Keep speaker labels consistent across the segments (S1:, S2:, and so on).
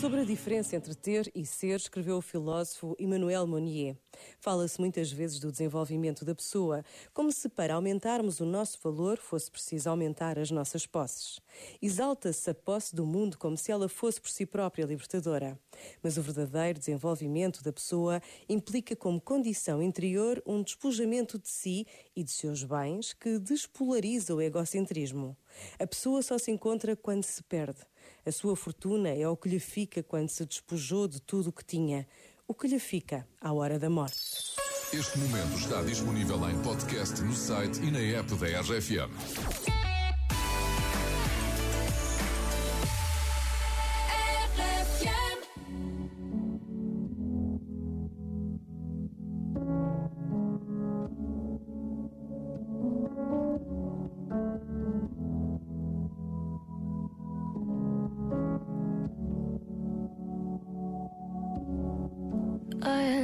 S1: Sobre a diferença entre ter e ser, escreveu o filósofo Emmanuel Monnier. Fala-se muitas vezes do desenvolvimento da pessoa, como se para aumentarmos o nosso valor fosse preciso aumentar as nossas posses. Exalta-se a posse do mundo como se ela fosse por si própria libertadora. Mas o verdadeiro desenvolvimento da pessoa implica como condição interior um despojamento de si e de seus bens que despolariza o egocentrismo. A pessoa só se encontra quando se perde. A sua fortuna é o que lhe fica quando se despojou de tudo o que tinha. O que lhe fica à hora da morte.
S2: Este momento está disponível em podcast no site e na app da RFM.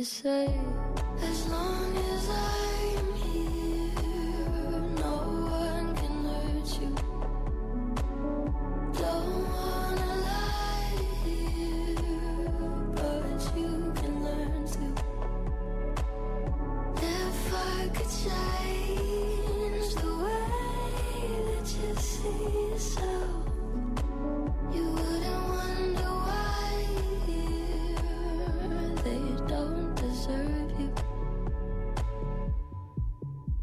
S3: You say, as long as I'm here, no one can hurt you. Don't wanna lie you, but you can learn to. If I could change the way that you see yourself.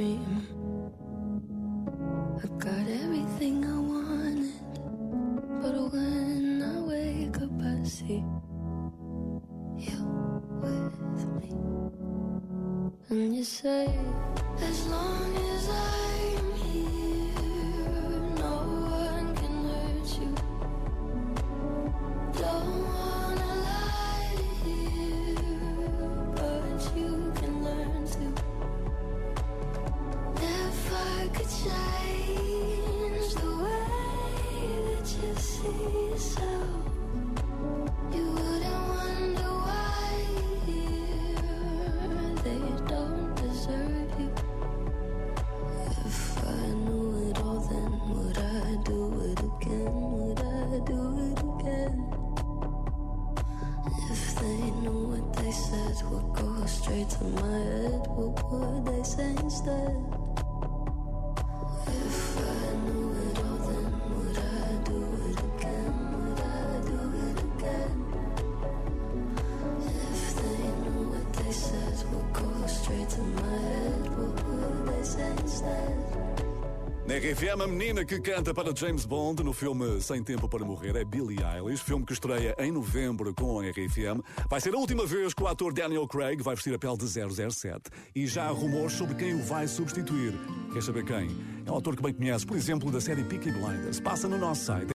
S3: dream. I got everything I wanted. But when I wake up, I see you with me. And you say, as long as I'm here, straight to my head, what would they say instead? If I knew it all, then would I do it again? Would I do it again? If they knew what they said would go straight to my head, what would they say instead?
S2: Na RFM, a menina que canta para James Bond no filme Sem Tempo para Morrer é Billie Eilish, filme que estreia em novembro com a RFM. Vai ser a última vez que o ator Daniel Craig vai vestir a pele de 007 e já há rumores sobre quem o vai substituir. Quer saber quem? É um autor que bem conhece, por exemplo, da série Peaky Blinders. Passa no nosso site